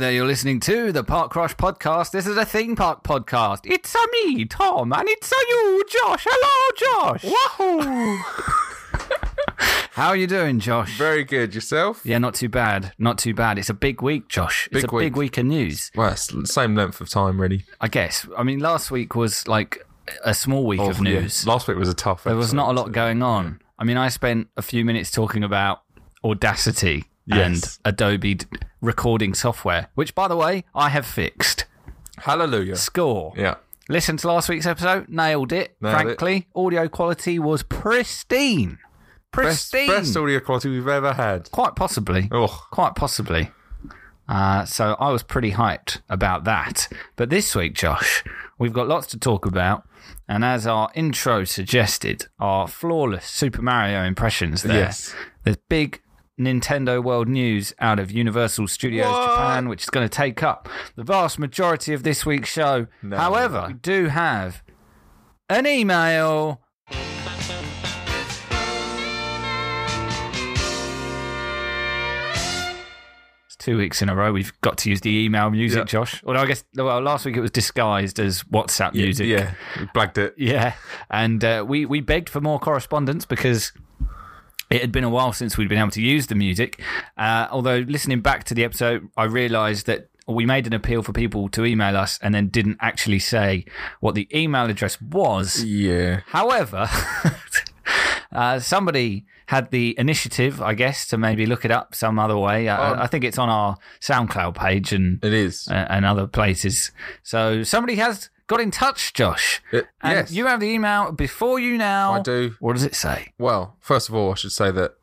There, you're listening to the Park Crush podcast. This is a theme park podcast. It's a me, Tom, and it's a you, Josh. Hello, Josh. Wahoo! How are you doing, Josh? Very good. Yourself? yeah, not too bad. Not too bad. It's a big week, Josh. It's Big a big week. week of news, Well, it's the same length of time, really. I guess. I mean, last week was like a small week of Oh, yeah. news. Last week was a tough. There was not a lot going on. I mean, I spent a few minutes talking about Audacity and Adobe recording software, which, by the way, I have fixed. Hallelujah. Score. Yeah. Listen to last week's episode, nailed it. Nailed frankly, audio quality was pristine. Pristine. best audio quality we've ever had. Quite possibly. Oh, Quite possibly. Uh, so I was pretty hyped about that. But this week, Josh, we've got lots to talk about. And as our intro suggested, our flawless Super Mario impressions there. Yes. There's big Nintendo World news out of Universal Studios What? Japan, which is going to take up the vast majority of this week's show. No. However, we do have an email. It's two weeks in a row we've got to use the email music, Yeah. Josh. Although I guess well, last week it was disguised as WhatsApp music. yeah. We blagged it. Yeah, and uh, we we begged for more correspondence because it had been a while since we'd been able to use the music. Uh, although listening back to the episode, I realised that we made an appeal for people to email us and then didn't actually say what the email address was. Yeah. However, uh, somebody had the initiative, I guess, to maybe look it up some other way. Uh, Um, I think it's on our SoundCloud page and It is. uh, and other places. So somebody has got in touch, Josh. It- And yes. you have the email before you now. I do. What does it say? Well, first of all, I should say that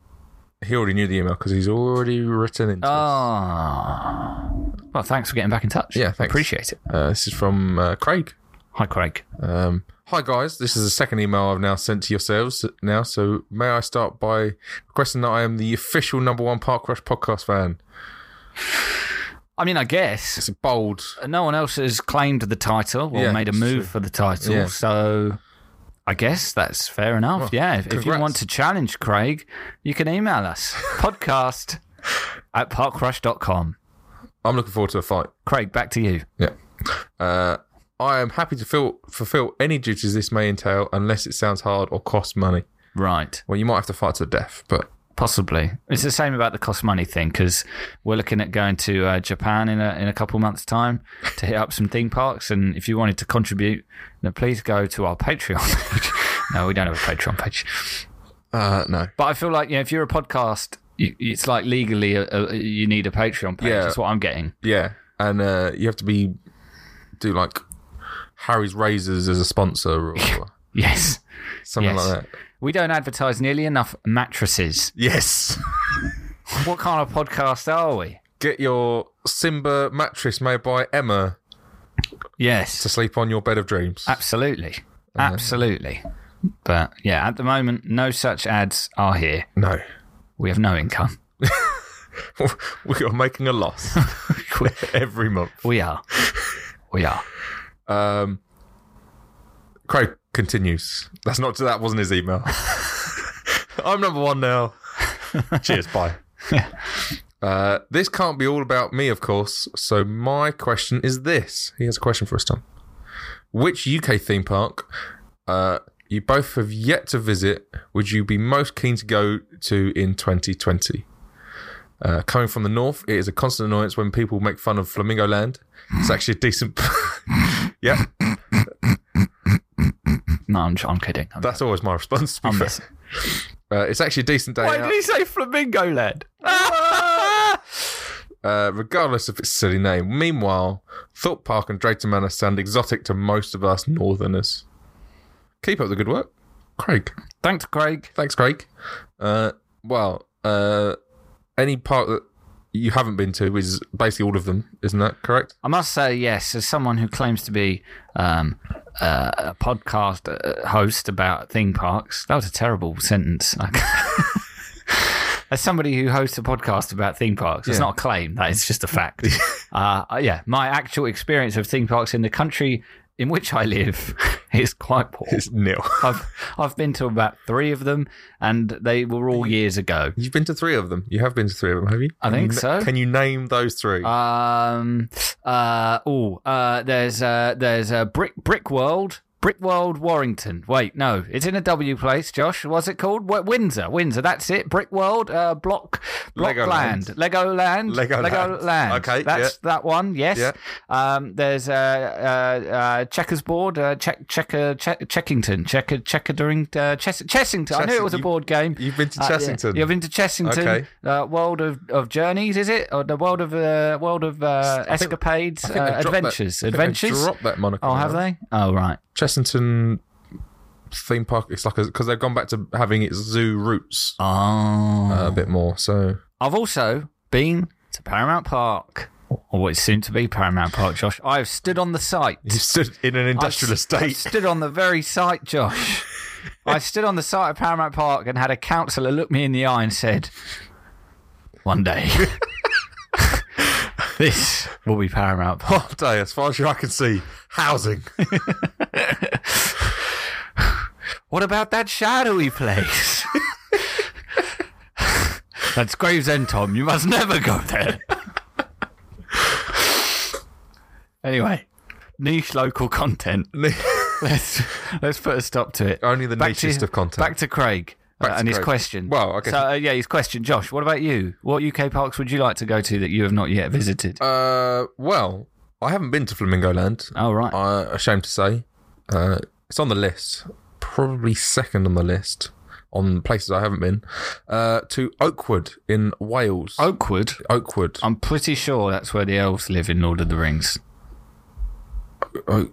he already knew the email because he's already written into us. Ah. Well, thanks for getting back in touch. Yeah, thanks. Appreciate it. Uh, this is from uh, Craig. Hi, Craig. Um, Hi guys, this is the second email I've now sent to yourselves now. So may I start by requesting that I am the official number one Park Crush podcast fan. I mean, I guess It's a bold. no one else has claimed the title or Yeah, made a move true. for the title. Yeah. So I guess that's fair enough. Well, yeah. If, if you want to challenge Craig, you can email us podcast at parkcrush.com. I'm looking forward to a fight. Craig, back to you. Yeah. Uh, I am happy to fill, fulfill any duties this may entail, unless it sounds hard or costs money. Right. Well, you might have to fight to the death, but Possibly. It's the same about the cost money thing because we're looking at going to uh, Japan in a in a couple months' time to hit up some theme parks. And if you wanted to contribute, then please go to our Patreon page. no, we don't have a Patreon page. uh, no. But I feel like you know, if you're a podcast, you, it's like legally uh uh you need a Patreon page. Yeah. That's what I'm getting. Yeah, and uh, you have to be do like Harry's Razors as a sponsor or Yes. something Yes. like that. We don't advertise nearly enough mattresses. Yes. What kind of podcast are we? Get your Simba mattress made by Emma Yes. to sleep on your bed of dreams. Absolutely. Absolutely. But yeah, at the moment, no such ads are here. No. We have no income. we are making a loss every month. We are. We are. Um, Craig continues. That's not that wasn't his email. I'm number one now. Cheers. Bye. Uh, this can't be all about me, of course. So my question is this: He has a question for us, Tom. Which UK theme park uh, you both have yet to visit would you be most keen to go to in 2020? Uh, coming from the north, it is a constant annoyance when people make fun of Flamingo Land. It's actually a decent. yeah, No, I'm, I'm kidding. I'm, that's always my response. To be fair. Uh, it's actually a decent day Why out. Did he say Flamingo led? uh, regardless of its silly name. Meanwhile, Thorpe Park and Drayton Manor sound exotic to most of us northerners. Keep up the good work, Craig. Thanks, Craig. Thanks, Craig. Uh, well, uh, any park that you haven't been to is basically all of them, isn't that correct? I must say, yes, as someone who claims to be um, uh, a podcast uh, host about theme parks, that was a terrible sentence. as somebody who hosts a podcast about theme parks, it's Yeah. not a claim, that is just a fact. uh, yeah, my actual experience of theme parks in the country in which I live is quite poor. It's nil. I've I've been to about three of them, and they were all years ago. You've been to three of them. You have been to three of them, have you? I think Can so. Can you name those three? Um. Uh. Oh. Uh. There's. Uh. There's a brick. Brick World. Brick World, Warrington. Wait, no, it's in a W place. Josh, what's it called? What, Windsor. Windsor. That's it. Brick World. Uh. Block. Block Legoland. Land. Lego Land. Legoland. Land. Okay, That's that one. Yes. Yeah. Um. There's. Uh. Uh. uh checkers board. Uh. Check. Checker. Check, Checkington. Checker. Checkerdering. Uh. Chess, Chessington. I knew it was a board game. You've been to Uh, yeah. Chessington. You've been to Chessington. Okay. Uh, world of, of journeys, is it? Or the world of uh, world of uh, I think- escapades, I think uh, they've that- adventures, I think adventures. dropped that moniker. Oh, have now. they? Oh, right. Chessington theme park. It's like because they've gone back to having its zoo roots Oh, uh, a bit more. So I've also been to Paramount Park, or what is soon to be Paramount Park. Josh, I have stood on the site. you stood in an industrial I've, I've estate. stood on the very site, Josh. I stood on the site of Paramount Park and had a counsellor look me in the eye and said, "One day." This will be Paramount Park. Oh, Day, as far as I can see, housing. What about that shadowy place? That's Gravesend, Tom. You must never go there. anyway, niche local content. Let's let's put a stop to it. Only the Back nichest to, of content. Back to Craig. Back and his question. Well, guess- So, uh, yeah, his question. Josh, what about you? What UK parks would you like to go to that you have not yet visited? uh, well, I haven't been to Flamingo Land. oh, right. Uh, ashamed to say, uh, it's on the list. Probably second on the list on places I haven't been. Uh, to Oakwood in Wales. Oakwood. Oakwood. I'm pretty sure that's where the elves live in Lord of the Rings. Oh,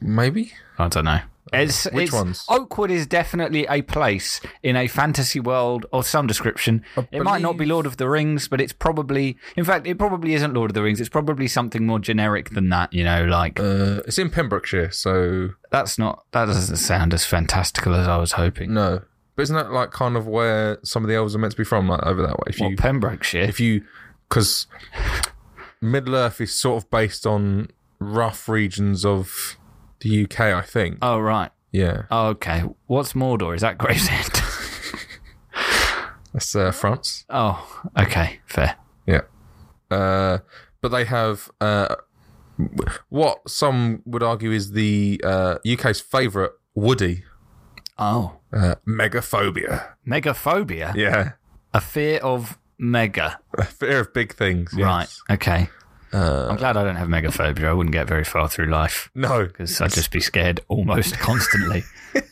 maybe. I don't know. It's, Which it's- ones? Oakwood is definitely a place in a fantasy world of some description. It might not be Lord of the Rings, but it's probably, in fact, it probably isn't Lord of the Rings. It's probably something more generic than that. You know, like Uh, it's in Pembrokeshire, so that's not that doesn't sound as fantastical as I was hoping. no. But isn't that like kind of where some of the elves are meant to be from, like over that way? If What, you, Pembrokeshire? if you, because Middle Earth is sort of based on rough regions of the UK, I think. oh right. Yeah, Oh, okay. What's Mordor? Is that Gravesend? that's uh, France. oh, okay. Fair. Yeah. Uh, but they have uh, what some would argue is the uh, UK's favourite Woody, Oh, uh, Megafobia. Megafobia. Yeah. A fear of mega. A fear of big things. yes. Right. Okay. Uh, I'm glad I don't have megaphobia. I wouldn't get very far through life. no. because I'd just be scared almost constantly.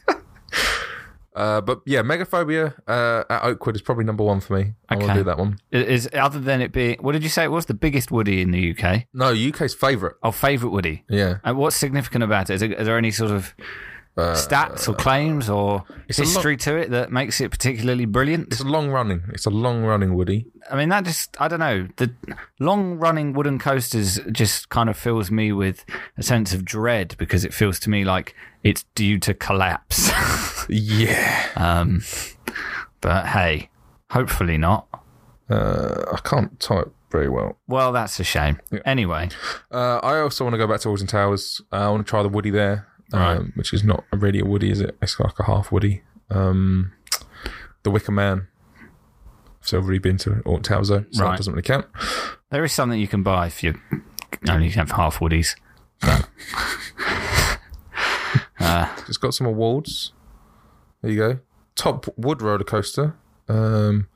Uh, but yeah, Megafobia uh, at Oakwood is probably number one for me. I want Okay. to do that one. Is other than it being, what did you say it was? The biggest Woody in the UK? No, UK's favourite. Oh, favourite Woody. Yeah. And what's significant about it? Is, it? is there any sort of Uh, stats or claims or history to it that makes it particularly brilliant? It's a long running. It's a long running Woody. I mean, that just, I don't know. The long running wooden coasters just kind of fills me with a sense of dread because it feels to me like it's due to collapse. Yeah. um, but hey, hopefully not. Uh, I can't type very well. Well, that's a shame. Anyway, Uh, I also want to go back to Alton Towers. Uh, I want to try the Woody there, um, which is not really a Woody, is it? It's like a half Woody. Um, the Wicker Man. So I've already been to Towers though, so Right. that doesn't really count. There is something you can buy if you only have half woodies. It's got some awards. There you go. Top wood roller coaster um,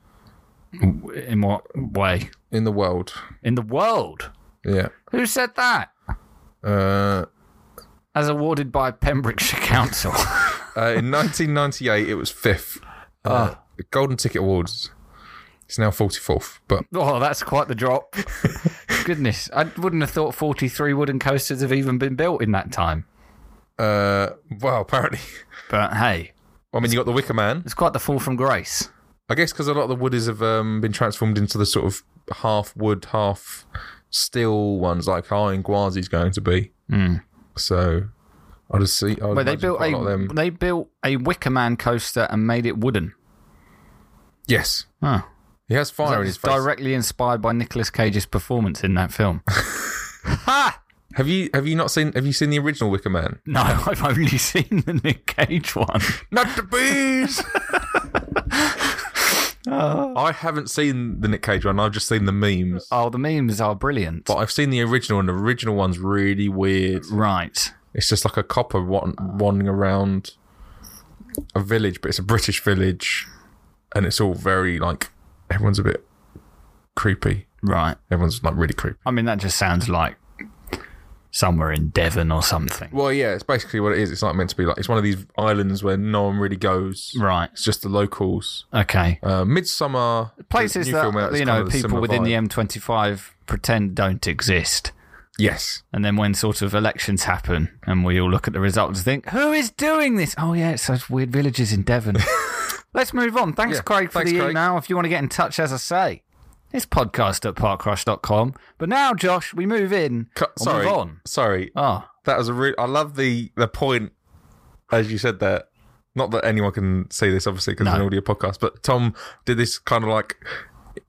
In what way? in the world. In the world? Yeah. Who said that? Uh, As awarded by Pembrokeshire Council. uh, in 1998, it was fifth. Uh, the Golden Ticket Awards. It's now 44th, but oh, that's quite the drop. Goodness, I wouldn't have thought 43 wooden coasters have even been built in that time. uh, well, apparently. But hey, I mean, you got the Wicker Man. it's quite the fall from grace. I guess because a lot of the woodies have um, been transformed into the sort of half wood, half steel ones, like Iron Gwazi's going to be. Mm. So I just see. I Well, they built a, they built a Wicker Man coaster and made it wooden. Yes, Huh. he has fire in his It's face. directly inspired by Nicolas Cage's performance in that film. ha! Have you have you not seen have you seen the original Wicker Man? No, I've only seen the Nick Cage one. Not the bees. Oh. I haven't seen the Nick Cage one. I've just seen the memes. Oh, the memes are brilliant. But I've seen the original, and the original one's really weird. Right. It's just like a copper wan- wandering around a village, but it's a British village, and it's all very like everyone's a bit creepy. Right. Everyone's like really creepy. I mean, that just sounds like somewhere in Devon or something. Well, yeah, it's basically what it is. It's not meant to be like it's one of these islands where no one really goes. Right. It's just the locals. Okay. Uh, Midsummer Places that, out you know, people within the. M25 pretend don't exist. Yes. And then when sort of elections happen and we all look at the results and think, who is doing this? Oh, yeah, it's those weird villages in Devon. Let's move on. Thanks, Yeah, Craig, for thanks, the Craig. email. If you want to get in touch, as I say, it's podcast at parkcrush.com. But now, Josh, we move in. Sorry. Move on. Sorry. Oh, That was a real. I love the the point as you said that. Not that anyone can say this, obviously, because it's an audio podcast. But Tom did this kind of like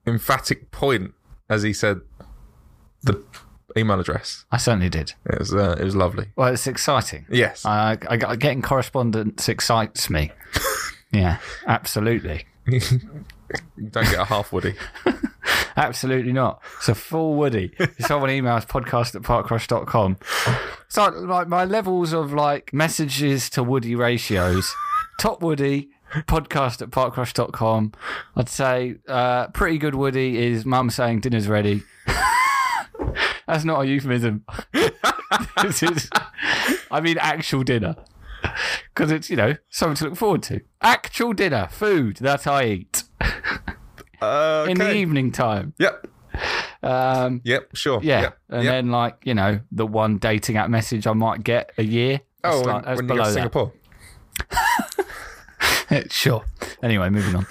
emphatic point as he said the email address. I certainly did. It was uh, it was lovely. Well, it's exciting. Yes. I, I, I- getting correspondence excites me. yeah, absolutely. you don't get a half Woody. Absolutely not. It's a full Woody. Someone emails podcast at parkcrush.com. So, like, my levels of like messages to Woody ratios top Woody, podcast at parkcrush.com. I'd say uh, pretty good Woody is mum saying dinner's ready. That's not a euphemism. this is, I mean, actual dinner. Because it's, you know, something to look forward to. Actual dinner, food that I eat Uh, in the evening time. Yep. Um, Yep. Sure. yeah, Yep. and yep. then like you know the one dating app message I might get a year. oh, That's when, like- when you go below to. Singapore. sure. Anyway, moving on.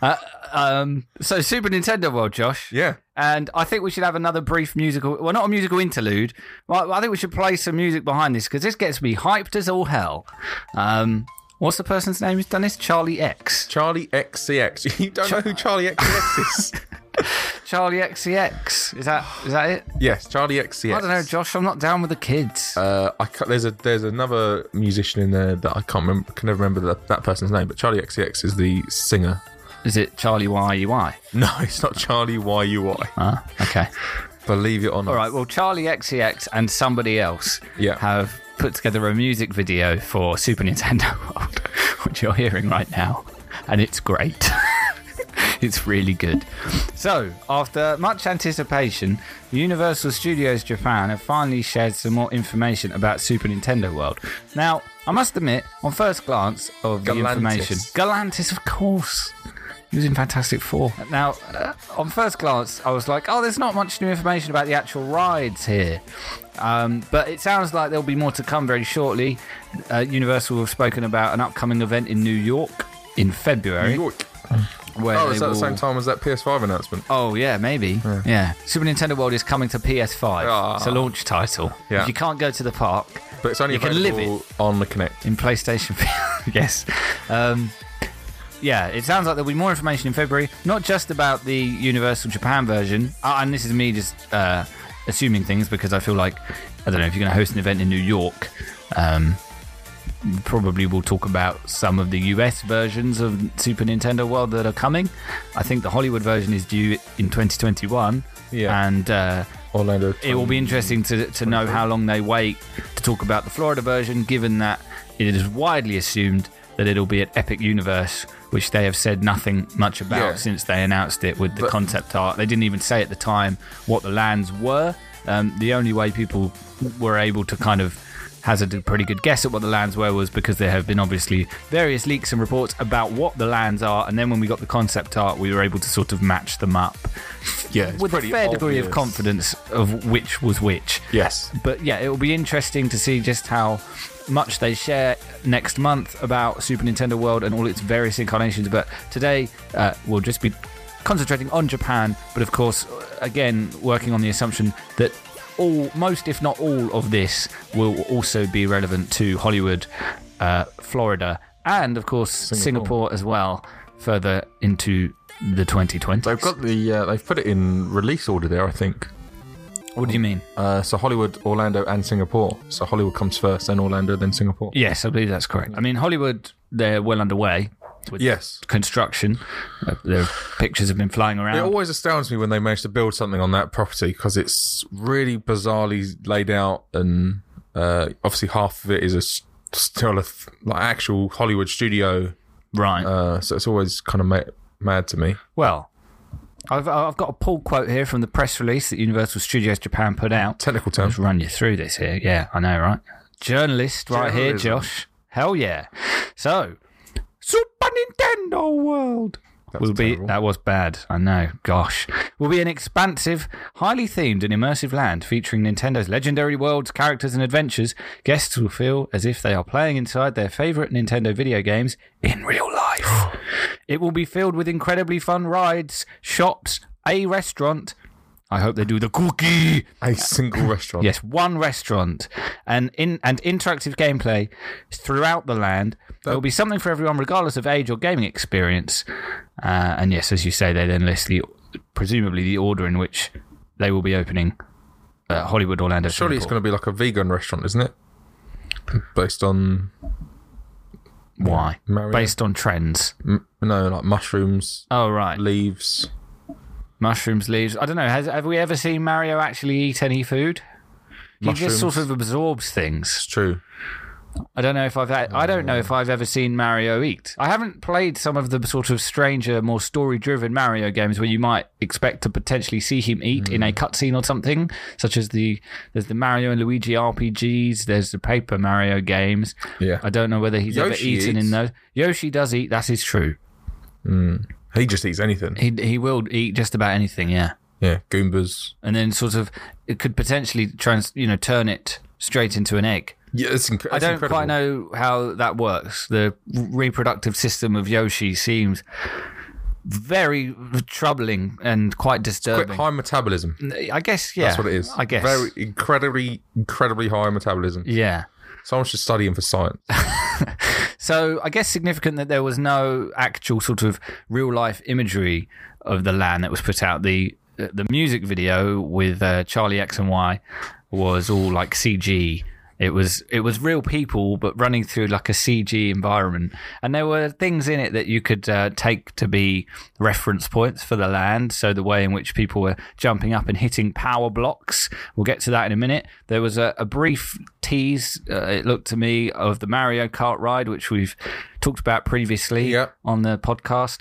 Uh, um, so Super Nintendo World, Josh. Yeah. And I think we should have another brief musical, well, not a musical interlude. Well, I think we should play some music behind this because this gets me hyped as all hell. Um, what's the person's name who's done this? Charli X. Charli XCX. You don't know who Charli XCX is? Charli XCX. Is that is that it? yes, Charli XCX. I don't know, Josh. I'm not down with the kids. Uh, I ca there's a there's another musician in there that I can't remember, can never remember that, that person's name, but Charli XCX is the singer. Is it Charlie Y U Y? No, it's not Charlie YUI. Ah, okay. Believe it or not. All right. Well, Charli XCX and somebody else Yeah. have put together a music video for Super Nintendo World, which you're hearing right now, and it's great. it's really good. So, after much anticipation, Universal Studios Japan have finally shared some more information about Super Nintendo World. Now, I must admit, on first glance of the Galantis. information, Galantis, of course. He was in Fantastic Four. Now, uh, on first glance, I was like, oh, there's not much new information about the actual rides here. Um, but it sounds like there'll be more to come very shortly. Uh, Universal have spoken about an upcoming event in New York in February. New York. Where Oh, is that the same time as that PS5 announcement? Oh yeah, maybe. Yeah. Super Nintendo World is coming to PS5. Ah. It's a launch title. Yeah. If you can't go to the park But it's only You can live available on the Connect. in PlayStation, yes. Um, yeah, it sounds like there'll be more information in February, not just about the Universal Japan version. Uh, and this is me just uh, assuming things because I feel like I don't know if you're going to host an event in New York. Um, probably we'll talk about some of the US versions of Super Nintendo World that are coming. I think the Hollywood version is due in 2021. Yeah. And uh, Orlando. it will be interesting to, to know how long they wait to talk about the Florida version, given that it is widely assumed that it'll be at Epic Universe, which they have said nothing much about Yeah. since they announced it with the But- concept art. They didn't even say at the time what the lands were. Um, the only way people were able to kind of hazard a pretty good guess at what the lands were was because there have been obviously various leaks and reports about what the lands are, and then when we got the concept art, we were able to sort of match them up Yeah, with a fair degree of confidence of which was which. Yes. But yeah, it will be interesting to see just how much they share next month about Super Nintendo World and all its various incarnations. But today, uh, we'll just be concentrating on Japan, but of course, again, working on the assumption that all, most if not all of this will also be relevant to Hollywood, uh, Florida, and of course Singapore. as well, further into the 2020s. They've got the. Uh, they've put it in release order there, I think. What do you mean? Uh, so Hollywood, Orlando, and Singapore. So Hollywood comes first, then Orlando, then Singapore. Yes, I believe that's correct. I mean, Hollywood, they're well underway with Yes. construction. Uh, Their pictures have been flying around. It always astounds me when they manage to build something on that property because it's really bizarrely laid out, and uh, obviously half of it is a s- still a th- like actual Hollywood studio. right. Uh, so it's always kind of ma- mad to me. well, I've, I've got a pull quote here from the press release that Universal Studios Japan put out. Technical terms. run you through this here. Yeah, I know, right? Journalist right here, Josh. Hell yeah. So, Super Nintendo World That's will be terrible. that was bad. I know. Gosh, will be an expansive, highly themed and immersive land featuring Nintendo's legendary worlds, characters, and adventures. Guests will feel as if they are playing inside their favorite Nintendo video games in real life. it will be filled with incredibly fun rides, shops, a restaurant. I hope they do the cookie. A single restaurant. Yes, one restaurant and in and interactive gameplay throughout the land. There will be something for everyone, regardless of age or gaming experience. Uh, and yes, as you say, they then list the presumably the order in which they will be opening uh, Hollywood, Orlando. Surely it's going to be like a vegan restaurant, isn't it? Based on why Mario. based on trends. m- no, like mushrooms, Oh right, leaves. Mushrooms, leaves. I don't know. Has have we ever seen Mario actually eat any food? He just sort of absorbs things. It's true. I don't know if I've had, I oh, don't know if I've ever seen Mario eat. I haven't played some of the sort of stranger, more story-driven Mario games where you might expect to potentially see him eat in a hmm. cutscene or something, such as the there's the Mario and Luigi RPGs, there's the Paper Mario games. Yeah. I don't know whether he's ever Yoshi eaten in those. Yoshi does eat. That is true. Hmm. He just eats anything. He he will eat just about anything. Yeah, Yeah, Goombas. and then sort of it could potentially trans you know turn it straight into an egg. Yeah, it's, inc- I don't incredible. quite know how that works. The reproductive system of Yoshi seems very troubling and quite disturbing. high metabolism. I guess, yeah. That's what it is. I guess. Very incredibly, incredibly high metabolism. yeah. Someone should study him for science. So I guess significant that there was no actual sort of real life imagery of the land that was put out. The the music video with uh, Charlie X and Y was all like CG. It was it was real people, but running through like a CG environment, and there were things in it that you could uh, take to be reference points for the land. So the way in which people were jumping up and hitting power blocks, we'll get to that in a minute. There was a, a brief tease, uh, it looked to me, of the Mario Kart ride, which we've talked about previously Yeah. on the podcast.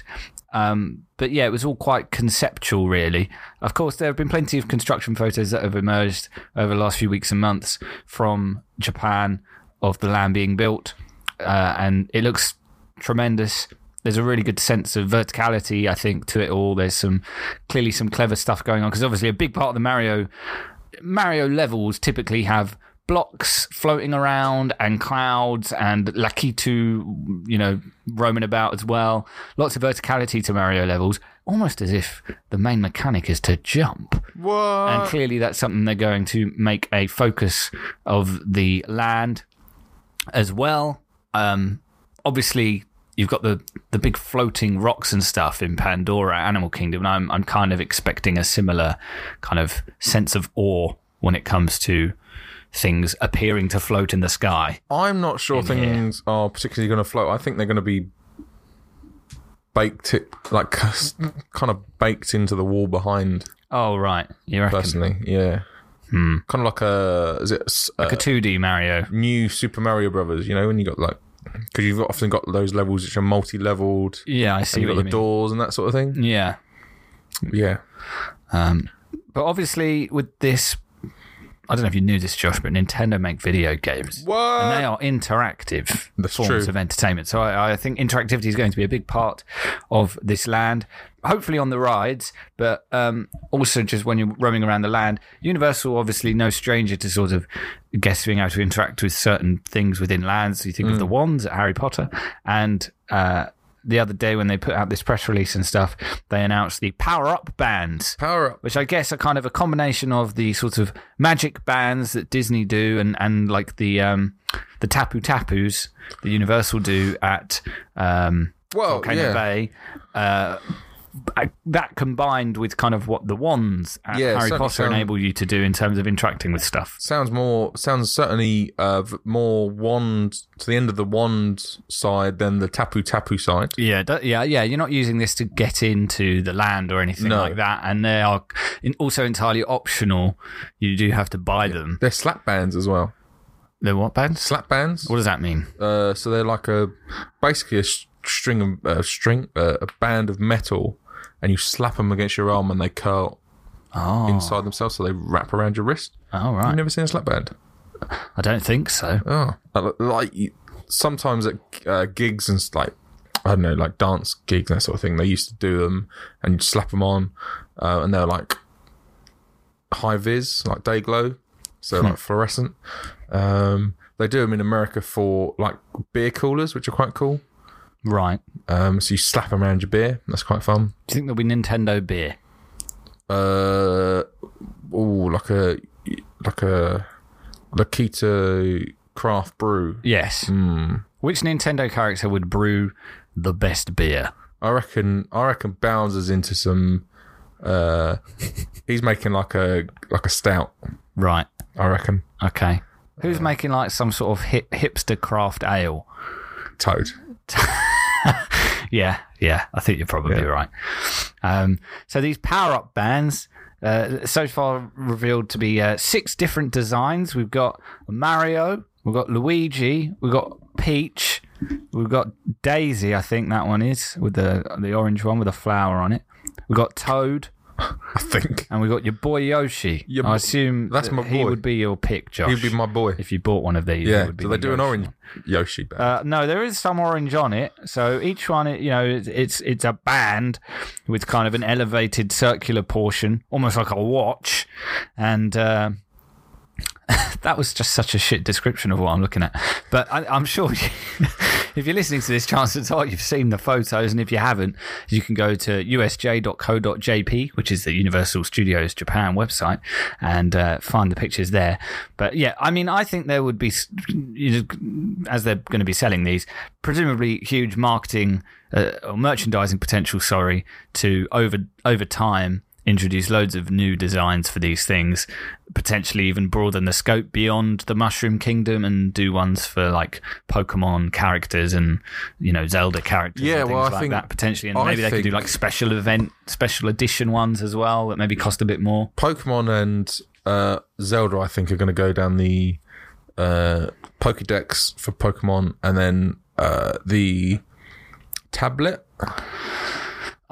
Um, but yeah, it was all quite conceptual, really. Of course, there have been plenty of construction photos that have emerged over the last few weeks and months from Japan of the land being built, uh, and it looks tremendous. There's a really good sense of verticality, I think, to it all. There's some clearly some clever stuff going on because obviously a big part of the Mario Mario levels typically have blocks floating around and clouds and Lakitu, you know, roaming about as well. Lots of verticality to Mario levels, almost as if the main mechanic is to jump. what? And clearly that's something they're going to make a focus of the land as well. Um, obviously, you've got the, the big floating rocks and stuff in Pandora Animal Kingdom, and I'm, I'm kind of expecting a similar kind of sense of awe when it comes to things appearing to float in the sky. I'm not sure in things are particularly going to float. I think they're going to be baked, it, like kind of baked into the wall behind. Oh, right. You reckon? Personally, yeah. Hmm. Kind of like a is it s- Like a 2D Mario. new Super Mario Brothers? You know, when you got like because you've often got those levels which are multi-leveled. Yeah, I see you've got you the mean. doors and that sort of thing. Yeah. Yeah. Um, but obviously, with this, I don't know if you knew this, Josh, but Nintendo make video games. What? And they are interactive That's forms true. of entertainment. So I, I think interactivity is going to be a big part of this land. Hopefully on the rides, but um, also just when you're roaming around the land. Universal, obviously, no stranger to sort of guests being able to interact with certain things within lands. So you think Mm. of the wands at Harry Potter, and uh, the other day when they put out this press release and stuff, they announced the Power Up bands Power up. which I guess are kind of a combination of the sort of magic bands that Disney do and, and like the um, the tapu tapus that Universal do at um, Well, Volcano yeah. Bay. Uh, uh, that combined with kind of what the wands at Yeah, Harry Potter sound- enable you to do in terms of interacting with stuff. sounds more sounds certainly uh, more wand to the end of the wand side than the tapu tapu side. Yeah, that- yeah, yeah. You're not using this to get into the land or anything No. like that, and they are in, also entirely optional. You do have to buy them. They're slap bands as well. The what bands? Slap bands. What does that mean? Uh, so they're like a basically a string of uh, string uh, a band of metal, and you slap them against your arm, and they curl Oh, inside themselves, so they wrap around your wrist. all You've never seen a slap band? I don't think so. Oh, like sometimes at uh, gigs and like I don't know, like dance gigs and that sort of thing. They used to do them and you'd slap them on, uh, and they're like high vis, like day glow, so like fluorescent. Um, they do them in America for like beer coolers, which are quite cool. Right. Um, so you slap them around your beer. That's quite fun. Do you think there'll be Nintendo beer? Uh, oh, like a like a Lakitu craft brew. Yes. Hmm. Which Nintendo character would brew the best beer? I reckon. I reckon Bowser's into some. Uh, he's making like a like a stout. Right. I reckon Okay. Who's making like some sort of hip, hipster craft ale? Toad. Yeah, yeah, I think you're probably right. Um, so these power up bands, uh, so far revealed to be uh, six different designs. We've got Mario, we've got Luigi, we've got Peach, we've got Daisy. I think that one is with the the orange one with a flower on it. We've got Toad, I think and we've got your boy Yoshi. Your I assume that's that my He would be your pick, Josh. he'd be my boy. if you bought one of these. Yeah. would be Do they the do an orange one. Yoshi band? Uh, no, there is some orange on it. So each one, you know, it's it's, it's a band with kind of an elevated circular portion, almost like a watch, and. Uh, that was just such a shit description of what I'm looking at. But I, I'm sure you, if you're listening to this, chances are you've seen the photos. And if you haven't, you can go to usj.co.jp, which is the Universal Studios Japan website, and uh, find the pictures there. But yeah, I mean, I think there would be, you know, as they're going to be selling these, presumably huge marketing uh, or merchandising potential, sorry, to over over time introduce loads of new designs for these things, potentially even broaden the scope beyond the Mushroom Kingdom and do ones for like Pokemon characters and you know Zelda characters. Yeah, and things well, I like think- that potentially, and I maybe they could do like special event, special edition ones as well that maybe cost a bit more. Pokemon and uh, Zelda, I think, are going to go down the uh, Pokedex for Pokemon, and then uh, the tablet.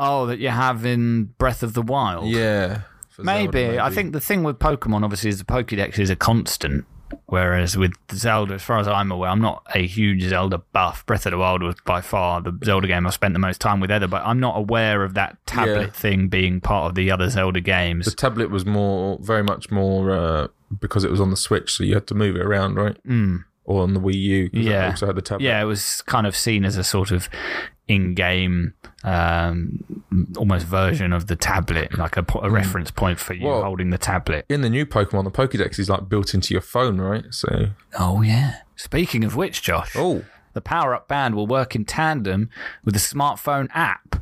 Oh, that you have in Breath of the Wild. Yeah, Maybe. Zelda, I think the thing with Pokemon, obviously, is the Pokédex is a constant. Whereas with Zelda, as far as I'm aware, I'm not a huge Zelda buff. Breath of the Wild was by far the Zelda game I've spent the most time with ever, but I'm not aware of that tablet Yeah. thing being part of the other Zelda games. the tablet was more, very much more uh, because it was on the Switch, so you had to move it around, right? Mm. Or on the Wii U. Yeah. also had the tablet. yeah, it was kind of seen as a sort of in-game, um, almost version of the tablet, like a, po- a reference point for you Well- holding the tablet. In the new Pokemon, the Pokedex is like built into your phone, right? So, Oh yeah. Speaking of which, Josh, oh, the Power Up Band will work in tandem with the smartphone app.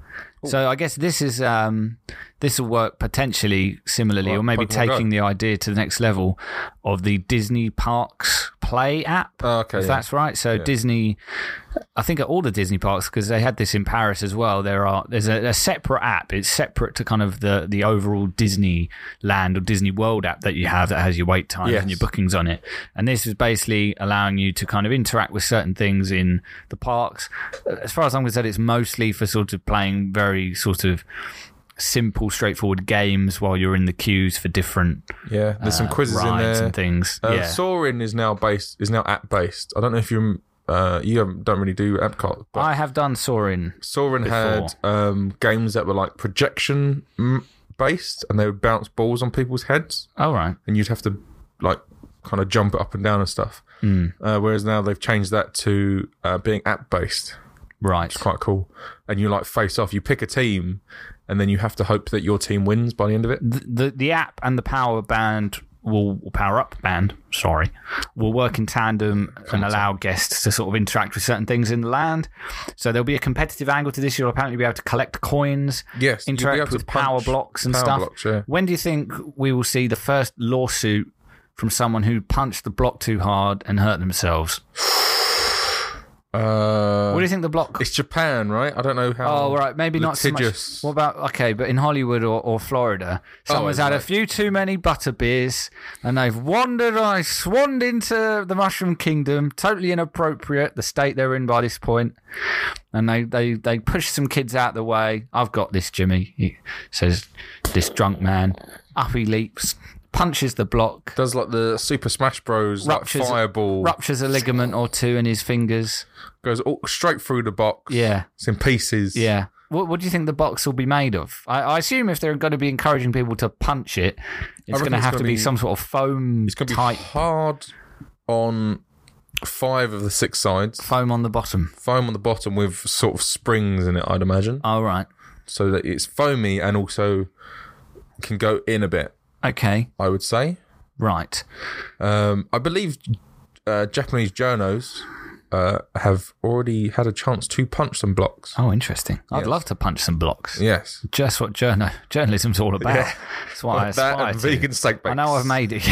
So I guess this is um, this will work potentially similarly, Like or maybe Pokemon taking Go. the idea to the next level of the Disney Parks Play app. Oh, okay, if yeah. that's right. So Disney, I think at all the Disney parks because they had this in Paris as well. There are there's a, a separate app. It's separate to kind of the the overall Disney Land or Disney World app that you have that has your wait times Yes. and your bookings on it. And this is basically allowing you to kind of interact with certain things in the parks. As far as I'm concerned, it's mostly for sort of playing very sort of simple, straightforward games while you're in the queues for different yeah. There's some uh, quizzes in there. and things. Uh, yeah. Soarin' is now based is now app based. I don't know if you uh, you don't really do Epcot, but I have done Soarin'. Soarin' had um, games that were like projection mm, based, and they would bounce balls on people's heads, All right. and you'd have to like kind of jump up and down and stuff. Hmm. Uh, whereas now they've changed that to uh, being app based. Right. It's Quite cool. And you like face off. You pick a team, and then you have to hope that your team wins by the end of it. the, the the app and the power band will, power up band. Sorry, will work in tandem and allow guests to sort of interact with certain things in the land. So there'll be a competitive angle to this. You'll apparently be able to collect coins, Yes, interact with power blocks and power stuff. blocks, yeah. When do you think we will see the first lawsuit from someone who punched the block too hard and hurt themselves? Uh, What do you think the block? it's Japan, right? I don't know how. Oh, right. Maybe not so much. What about, okay, but in Hollywood or, or Florida, someone's it's had a few too many butter beers and they've wandered, I swanned into the Mushroom Kingdom, totally inappropriate, the state they're in by this point, And they, they, they push some kids out the way. I've got this, Jimmy, he says this drunk man. Up he leaps, punches the block, Does like the Super Smash Bros. Ruptures- like fireball ruptures a ligament or two in his fingers. Goes all, straight through the box. Yeah. it's in pieces. Yeah. What, what do you think the box will be made of? I, I assume if they're going to be encouraging people to punch it, it's going to have to be, be- some sort of foam it's gonna be type hard on five of the six sides. foam on the bottom. Foam on the bottom with sort of springs in it, I'd imagine, All right. so that it's foamy and also can go in a bit. Okay. I would say. Right. Um, I believe uh, Japanese journos uh, have already had a chance to punch some blocks. Oh, interesting. I'd Yes. love to punch some blocks. Yes. Just what journo- journalism's all about. Yeah. That's what I Like that and to. vegan steak I know. I've made it.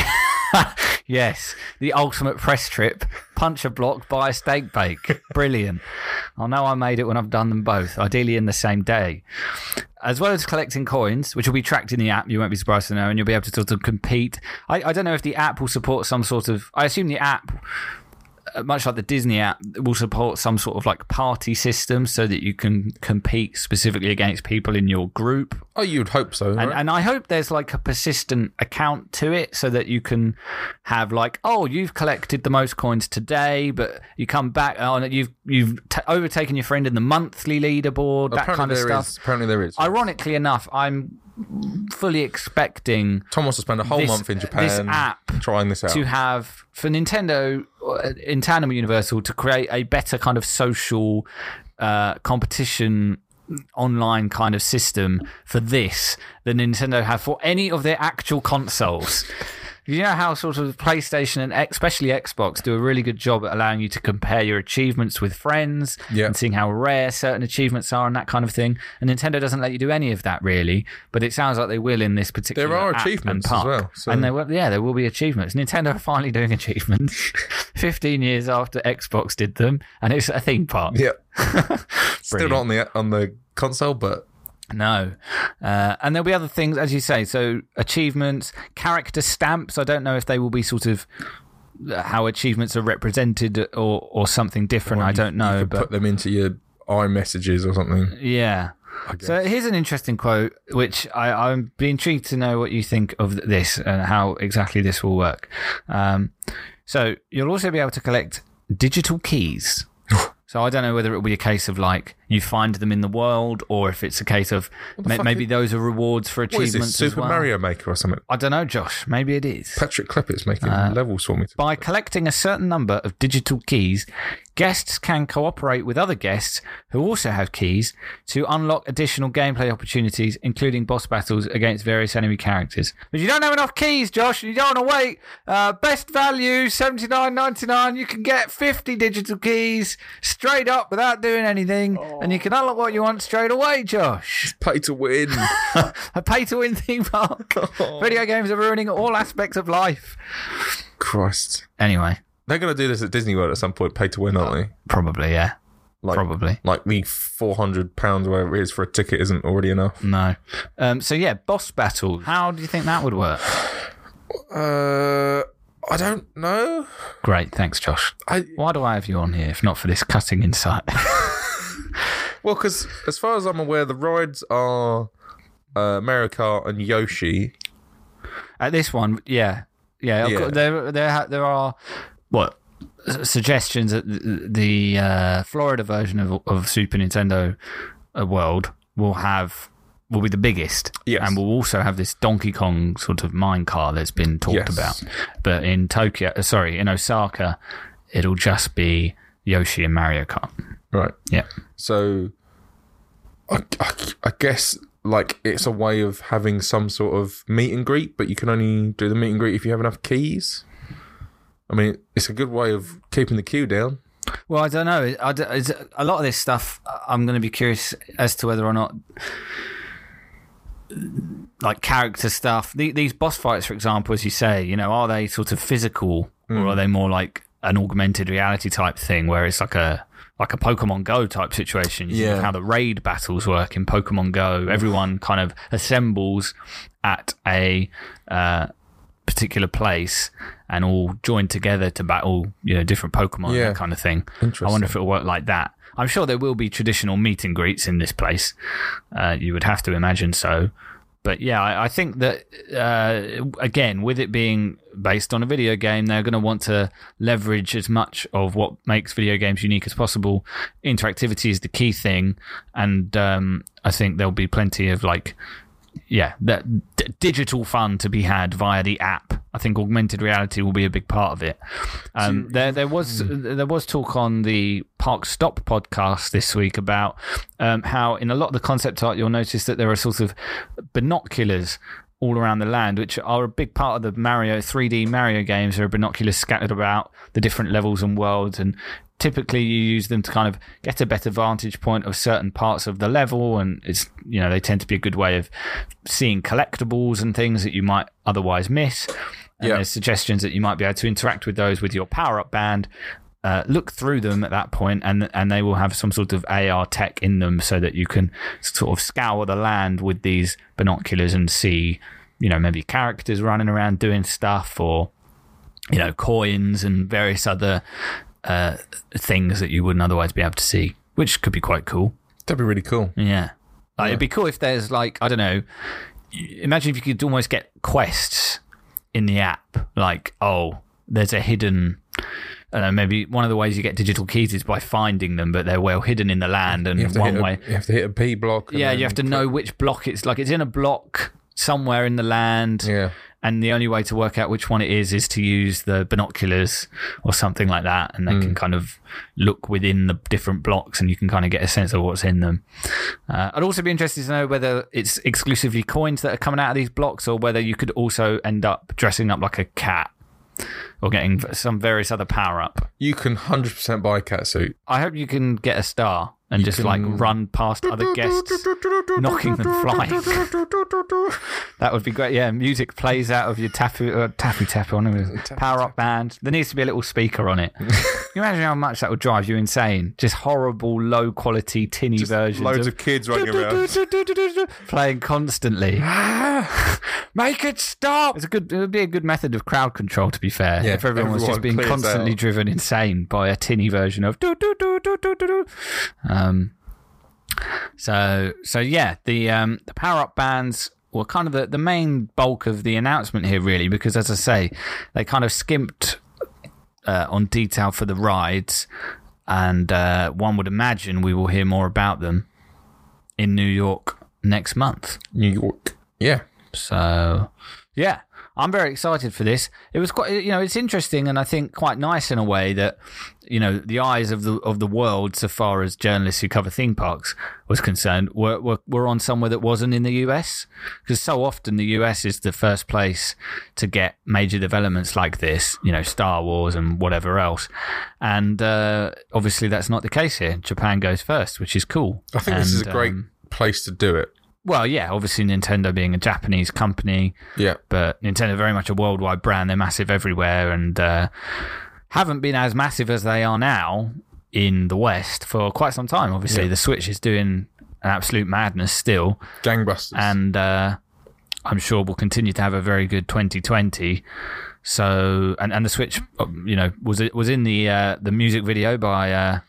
yes, the ultimate press trip: punch a block, buy a steak bake. Brilliant. I know I made it when I've done them both, ideally in the same day. As well as collecting coins, which will be tracked in the app, you won't be surprised to know, and you'll be able to sort of compete. I, I don't know if the app will support some sort of. I assume the app Uh, much like the Disney app, will support some sort of like party system so that you can compete specifically against people in your group. Oh, you'd hope so. And, right? and I hope there's like a persistent account to it so that you can have like, oh, you've collected the most coins today, but you come back oh, on it, you've you've t- overtaken your friend in the monthly leaderboard, that kind of stuff. is- Apparently there is. Ironically enough, I'm fully expecting Tom wants to spend a whole this- month in Japan this app trying this out. to have for Nintendo uh, in tandem with Universal to create a better kind of social uh, competition online kind of system for this than Nintendo have for any of their actual consoles. You know how sort of PlayStation and especially Xbox do a really good job at allowing you to compare your achievements with friends Yeah. and seeing how rare certain achievements are and that kind of thing. And Nintendo doesn't let you do any of that really, but it sounds like they will in this particular. There are app and achievements as well, so- And there will, yeah, there will be achievements. Nintendo are finally doing achievements. Fifteen years after Xbox did them, and it's a theme park. yeah. Still not on the on the console, but No. Uh, and there'll be other things, as you say. So, achievements, character stamps. I don't know if they will be sort of uh, how achievements are represented or, or something different. I don't know. you could but put them into your iMessages or something. yeah. So here's an interesting quote, which I, I'm be intrigued to know what you think of this and how exactly this will work. Um, so you'll also be able to collect digital keys. So I don't know whether it will be a case of like you find them in the world, or if it's a case of ma- maybe is- those are rewards for What is achievements this? Super as well. Mario Maker or something? I don't know, Josh. Maybe it is. Patrick Klepek's making Uh, levels for me. By collecting a certain number of digital keys, guests can cooperate with other guests who also have keys to unlock additional gameplay opportunities, including boss battles against various enemy characters. But you don't have enough keys, Josh. You don't want to wait. Uh, best value seventy nine ninety nine. You can get fifty digital keys straight up without doing anything, and you can unlock what you want straight away, Josh. Pay to win. A pay to win theme park. Video games are ruining all aspects of life. Christ. Anyway, They're going to do this at Disney World at some point, pay to win, aren't they? probably yeah. Like, Probably. Like the £400 or whatever it is for a ticket isn't already enough. No. Um, so yeah, boss battles. How do you think that would work? Uh, I don't know. Great, thanks, Josh. I Why do I have you on here if not for this cutting insight? Well, because as far as I'm aware, the rides are uh, Mario Kart and Yoshi. At this one, yeah, yeah. Yeah. course, There, there, there are what suggestions that the, the uh, Florida version of, of Super Nintendo uh, World will have will be the biggest, Yes. and will also have this Donkey Kong sort of mine car that's been talked Yes. about. But in Tokyo, uh, sorry, in Osaka, it'll just be Yoshi and Mario Kart. Right. Yeah. So I, I, I guess like it's a way of having some sort of meet and greet, but you can only do the meet and greet if you have enough keys. I mean, it's a good way of keeping the queue down. Well, I don't know. I a lot of this stuff, I'm going to be curious as to whether or not, like character stuff, the, these boss fights, for example, as you say, you know, are they sort of physical or hmm. are they more like an augmented reality type thing where it's like a like a Pokemon Go type situation? You Yeah. how the raid battles work in Pokemon Go. Everyone kind of assembles at a uh, particular place and all join together to battle, you know, different Pokemon, Yeah. that kind of thing. Interesting. I wonder if it'll work like that. I'm sure there will be traditional meet and greets in this place. Uh, you would have to imagine so. But yeah, I, I think that uh, again, with it being based on a video game, they're going to want to leverage as much of what makes video games unique as possible. Interactivity is the key thing, and um, I think there'll be plenty of like yeah, that d- digital fun to be had via the app. I think augmented reality will be a big part of it. Um, there, there was there was talk on the Park Stop podcast this week about um, how in a lot of the concept art you'll notice that there are sort of binoculars all around the land, which are a big part of the Mario 3D Mario games. There are binoculars scattered about the different levels and worlds, and typically you use them to kind of get a better vantage point of certain parts of the level. And it's you know they tend to be a good way of seeing collectibles and things that you might otherwise miss. And Yeah. there's suggestions that you might be able to interact with those with your power up band. Uh, look through them at that point, and and they will have some sort of AR tech in them, so that you can sort of scour the land with these binoculars and see, you know, maybe characters running around doing stuff, or you know, coins and various other uh, things that you wouldn't otherwise be able to see, which could be quite cool. That'd be really cool. Yeah. Like, It'd be cool if there's like, I don't know, imagine if you could almost get quests in the app. Like, oh, there's a hidden. I don't know, maybe one of the ways you get digital keys is by finding them, but they're well hidden in the land. And You have to, one hit, way, a, you have to hit a P block. yeah, you have to know which block it's like. It's in a block somewhere in the land, Yeah. and the only way to work out which one it is is to use the binoculars or something like that, and they Hmm. can kind of look within the different blocks, and you can kind of get a sense of what's in them. Uh, I'd also be interested to know whether it's exclusively coins that are coming out of these blocks, or whether you could also end up dressing up like a cat. Or getting some various other power up. You can 100% buy a cat suit. I hope you can get a star and just like run past other guests knocking them flying. That would be great. Yeah, music plays out of your taffy uh, taffy tap on it. Power up band. There needs to be a little speaker on it. Can you imagine how much that would drive you insane? Just horrible, low quality, tinny versions. Loads of, of kids running around. playing constantly. Make it stop. It's a good. It would be a good method of crowd control. To be fair, Yeah, if everyone was just being constantly out. driven insane by a tinny version of do do do do do do do. Um. So so yeah, the um the power up bands were kind of the the main bulk of the announcement here, really, because as I say, they kind of skimped uh, on detail for the rides, and uh, one would imagine we will hear more about them in New York next month. New York. Yeah. So, yeah, I'm very excited for this. It was quite, you know, it's interesting and I think quite nice in a way that, you know, the eyes of the of the world, so far as journalists who cover theme parks was concerned, were were, were on somewhere that wasn't in the US because so often the US is the first place to get major developments like this, you know, Star Wars and whatever else, and uh, obviously that's not the case here. Japan goes first, which is cool. I think this is a great um, place to do it. Well, yeah, obviously Nintendo being a Japanese company, Yeah. but Nintendo very much a worldwide brand. They're massive everywhere and uh, haven't been as massive as they are now in the West for quite some time. Obviously, Yeah. the Switch is doing an absolute madness still, Gangbusters. and uh, I'm sure we'll continue to have a very good 2020. So, and, and the Switch, uh, you know, was it was in the uh, the music video by uh,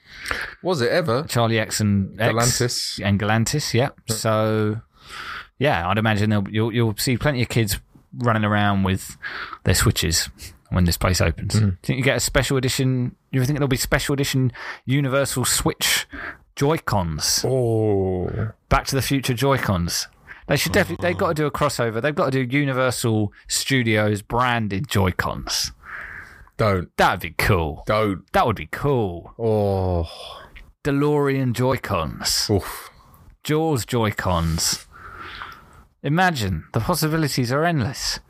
was it ever? Charli XCX Galantis. and Galantis. Yeah. So, yeah, I'd imagine you'll you'll see plenty of kids running around with their switches when this place opens. Hmm. Do you think you get a special edition? You ever think there'll be special edition Universal Switch Joy Cons? Oh. Back to the Future Joy Cons. They should definitely. They've got to do a crossover. They've got to do Universal Studios branded Joy Cons. Don't. That'd be cool. Don't. That would be cool. Oh. DeLorean Joy Cons. Oof. Jaws Joy Cons. Imagine the possibilities are endless.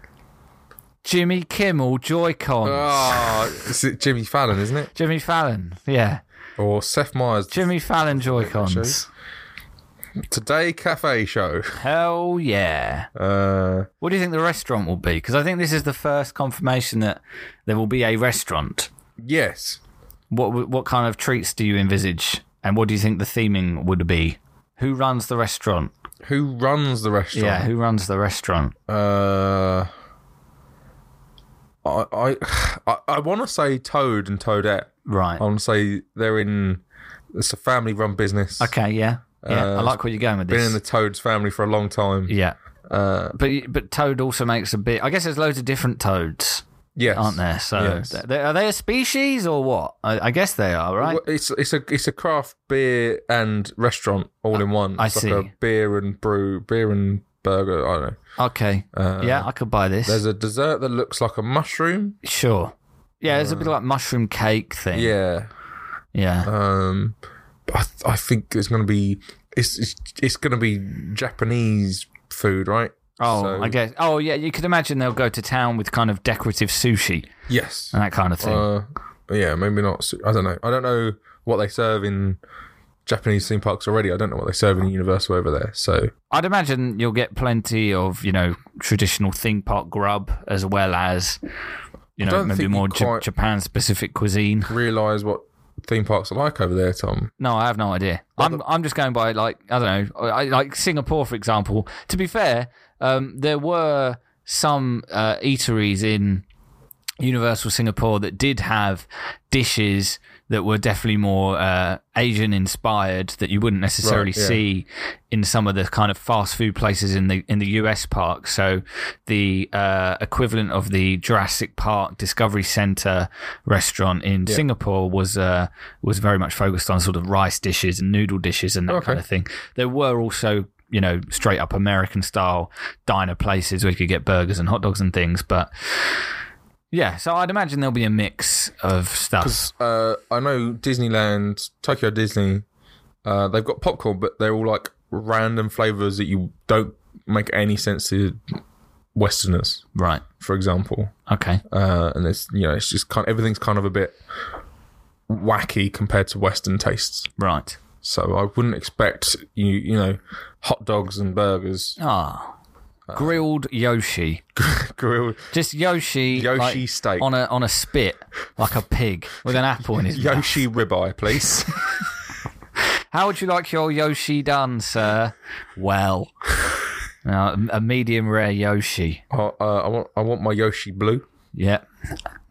Jimmy Kimmel Joy-Cons. Ah, it's Jimmy Fallon, isn't it? Jimmy Fallon, yeah. Or Seth Meyers. Jimmy Fallon Joy-Cons. Today Cafe Show. Hell yeah. Uh, What do you think the restaurant will be? Because I think this is the first confirmation that there will be a restaurant. yes. What what kind of treats do you envisage, and what do you think the theming would be? Who runs the restaurant? Who runs the restaurant? Yeah, who runs the restaurant? Uh, I I I, I want to say Toad and Toadette. Right. I want to say they're in. It's a family-run business. Okay. Yeah. Yeah. I Uh, like where you're going with this. Been in the Toad's family for a long time. yeah. Uh, But but Toad also makes a bit. I guess there's loads of different Toads, yes, aren't there? So Yes. th- are they a species or what? I, I guess they are, right? Well, It's it's a it's a craft beer and restaurant all in one. I It's see. A beer and brew, beer and burger. I don't know. Okay. Uh, yeah, I could buy this. There's a dessert that looks like a mushroom. Sure. Yeah, it's a bit like mushroom cake thing. Yeah. Yeah. Um, but I, th- I think it's going to be it's it's, it's going to be Japanese food, right? Oh, so- I guess. Oh, yeah. You could imagine they'll go to town with kind of decorative sushi Yes. and that kind of thing. Uh, yeah, maybe not. I don't know. I don't know what they serve in Japanese theme parks already. I don't know what they serve in Universal over there. So I'd imagine you'll get plenty of you know traditional theme park grub as well as you know maybe more quite- Japan specific cuisine. realize what theme parks are like over there, Tom. No, I have no idea. I'm I'm just going by like I don't know, I, like Singapore for example. To be fair, um, there were some uh, eateries in Universal Singapore that did have dishes that were definitely more uh, Asian inspired that you wouldn't necessarily Right, yeah. see in some of the kind of fast food places in the in the US park. So the uh, equivalent of the Jurassic Park Discovery Center restaurant in Singapore was uh, was very much focused on sort of rice dishes and noodle dishes and that Okay. kind of thing. There were also you know straight up American style diner places where you could get burgers and hot dogs and things, but yeah, so I'd imagine there'll be a mix of stuff. Uh, I know Disneyland, Tokyo Disney, uh, they've got popcorn, but they're all like random flavors that you don't make any sense to Westerners, Right. for example. Okay. Uh, and it's you know it's just kind everything's kind of a bit wacky compared to Western tastes. Right. So I wouldn't expect you you know hot dogs and burgers, Ah. Uh, Grilled Yoshi. grilled Just Yoshi. Yoshi like, steak. On a on a spit, like a pig, with an apple in his mouth. Yoshi ribeye, please. How would you like your Yoshi done, sir? Well, uh, a medium rare Yoshi. uh, uh, I want I want my Yoshi blue. Yep.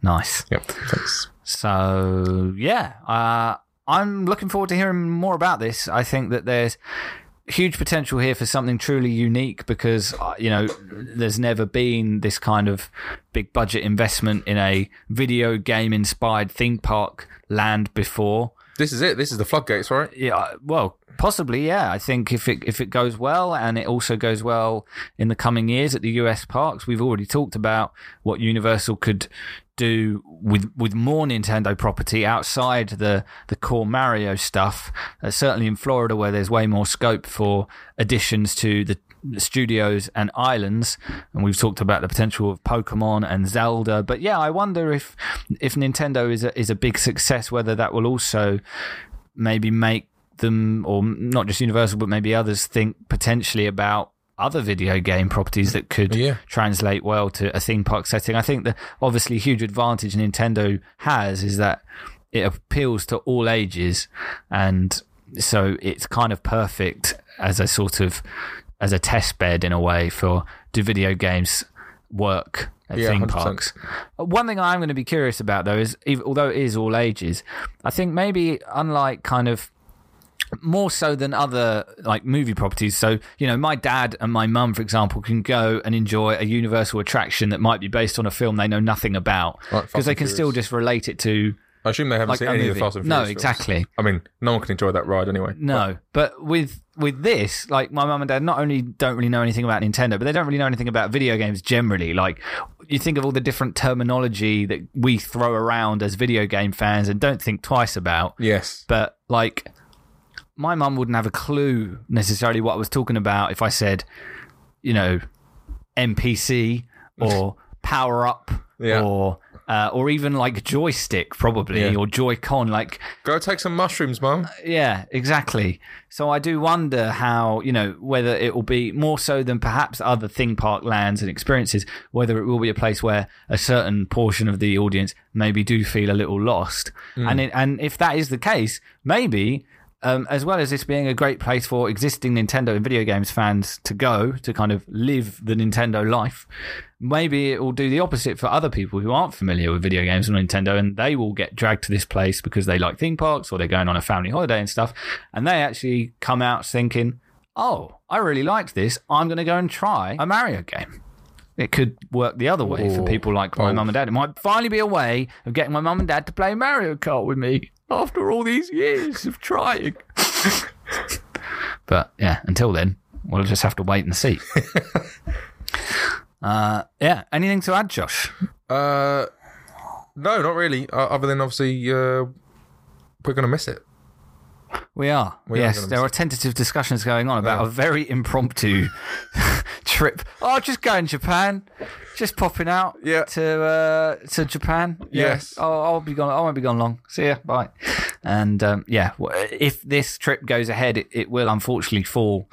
Nice. Yep, thanks. So yeah, uh, I'm looking forward to hearing more about this. I think that there's huge potential here for something truly unique because uh, you know there's never been this kind of big budget investment in a video game inspired theme park land before. This is it. This is the floodgates, right? Yeah, well, possibly, yeah. I think if it if it goes well, and it also goes well in the coming years at the US parks, we've already talked about what Universal could do with with more Nintendo property outside the the core Mario stuff. Uh, certainly in Florida, where there's way more scope for additions to the studios and islands and we've talked about the potential of Pokemon and Zelda but yeah I wonder if if Nintendo is a, is a big success whether that will also maybe make them, or not just Universal, but maybe others think potentially about other video game properties that could Yeah. translate well to a theme park setting. I think the obviously huge advantage Nintendo has is that it appeals to all ages, and so it's kind of perfect as a sort of as a test bed in a way for do video games work at Yeah, theme 100%. parks. One thing I'm going to be curious about though is, although it is all ages, I think maybe unlike kind of more so than other like movie properties. So, you know, my dad and my mum, for example, can go and enjoy a universal attraction that might be based on a film they know nothing about because they can still just relate it to I assume they haven't like seen any of the Fast and no, Furious films. exactly. I mean, no one can enjoy that ride anyway. No, but with with this, like my mum and dad, not only don't really know anything about Nintendo, but they don't really know anything about video games generally. Like you think of all the different terminology that we throw around as video game fans and don't think twice about. Yes. But like, my mum wouldn't have a clue necessarily what I was talking about if I said, you know, NPC or power up Yeah. or uh, or even like joystick probably Yeah. or Joy-Con like Go take some mushrooms, mum. yeah, exactly. So I do wonder how, you know, whether it will be more so than perhaps other theme park lands and experiences, whether it will be a place where a certain portion of the audience maybe do feel a little lost. And it, and if that is the case, maybe um, as well as this being a great place for existing Nintendo and video games fans to go to kind of live the Nintendo life, maybe it will do the opposite for other people who aren't familiar with video games and Nintendo, and they will get dragged to this place because they like theme parks or they're going on a family holiday and stuff, and they actually come out thinking, "Oh, I really liked this. I'm going to go and try a Mario game." It could work the other way for Oh. people like my Oh. mum and dad. It might finally be a way of getting my mum and dad to play Mario Kart with me after all these years of trying. but yeah, until then, we'll just have to wait and see. uh, yeah, anything to add, Josh? Uh, no, not really. Uh, other than obviously, uh, we're gonna miss it. We are. We yes, gonna there are tentative discussions going on about Yeah. a very impromptu trip. Oh, just going Japan. Just popping out Yeah. to uh, to Japan. Yeah. Yes. Oh, I'll be gone. I won't be gone long. See ya. Bye. And um, yeah, if this trip goes ahead, it, it will unfortunately fall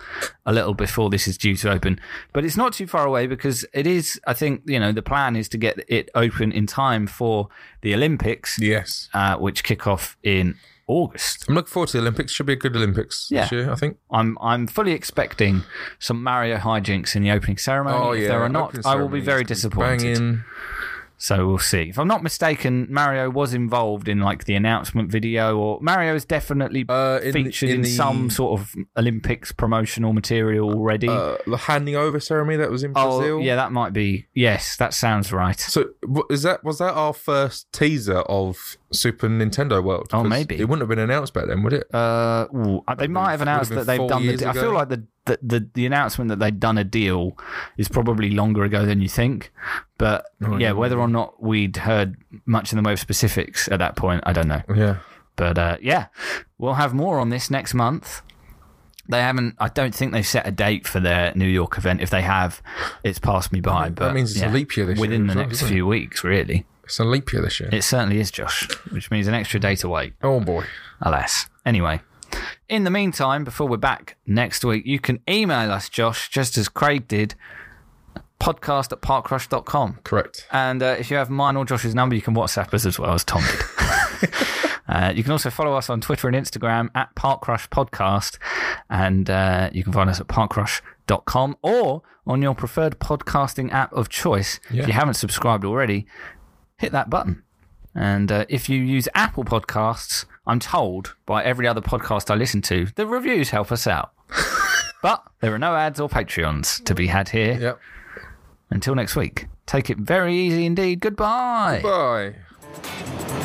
a little before this is due to open. But it's not too far away because it is. I think you know the plan is to get it open in time for the Olympics, Yes, uh, which kick off in August. I'm looking forward to the Olympics. Should be a good Olympics Yeah. this year, I think. I'm I'm fully expecting some Mario hijinks in the opening ceremony. Oh if yeah, there are not, I will be very disappointed. Banging. So we'll see. If I'm not mistaken, Mario was involved in like the announcement video, or Mario is definitely Uh, in the- featured in in, the- some sort of Olympics promotional material already. Uh, the handing over ceremony that was in oh, Brazil. yeah, that might be. Yes, that sounds right. So is that was that our first teaser of Super Nintendo World? Oh, maybe. it wouldn't have been announced back then, would it? Uh, ooh, they might have announced been that they've done the. De- I feel like the, the the the announcement that they'd done a deal is probably longer ago than you think. But Oh, yeah, yeah. whether or not we'd heard much in the way of specifics at that point, I don't know. Yeah. But uh, yeah, we'll have more on this next month. They haven't. I don't think they've set a date for their New York event. If they have, it's passed me by. But That means it's a leap year this year within as the well, next few weeks. Really, It's a leap year this year. it certainly is, Josh. Which means an extra day to wait. oh boy. Alas. Anyway, in the meantime, before we're back next week, you can email us, Josh, just as Craig did, podcast at parkcrush.com. Correct. And uh, if you have mine or Josh's number, you can WhatsApp us as well as Tom did. uh, you can also follow us on Twitter and Instagram at Parkcrush Podcast. And uh, you can find us at parkcrush.com or on your preferred podcasting app of choice. Yeah. If you haven't subscribed already, hit that button. And uh, if you use Apple Podcasts, I'm told by every other podcast I listen to, the reviews help us out. but there are no ads or Patreons to be had here. Yep. Until next week, take it very easy indeed. Goodbye. Bye.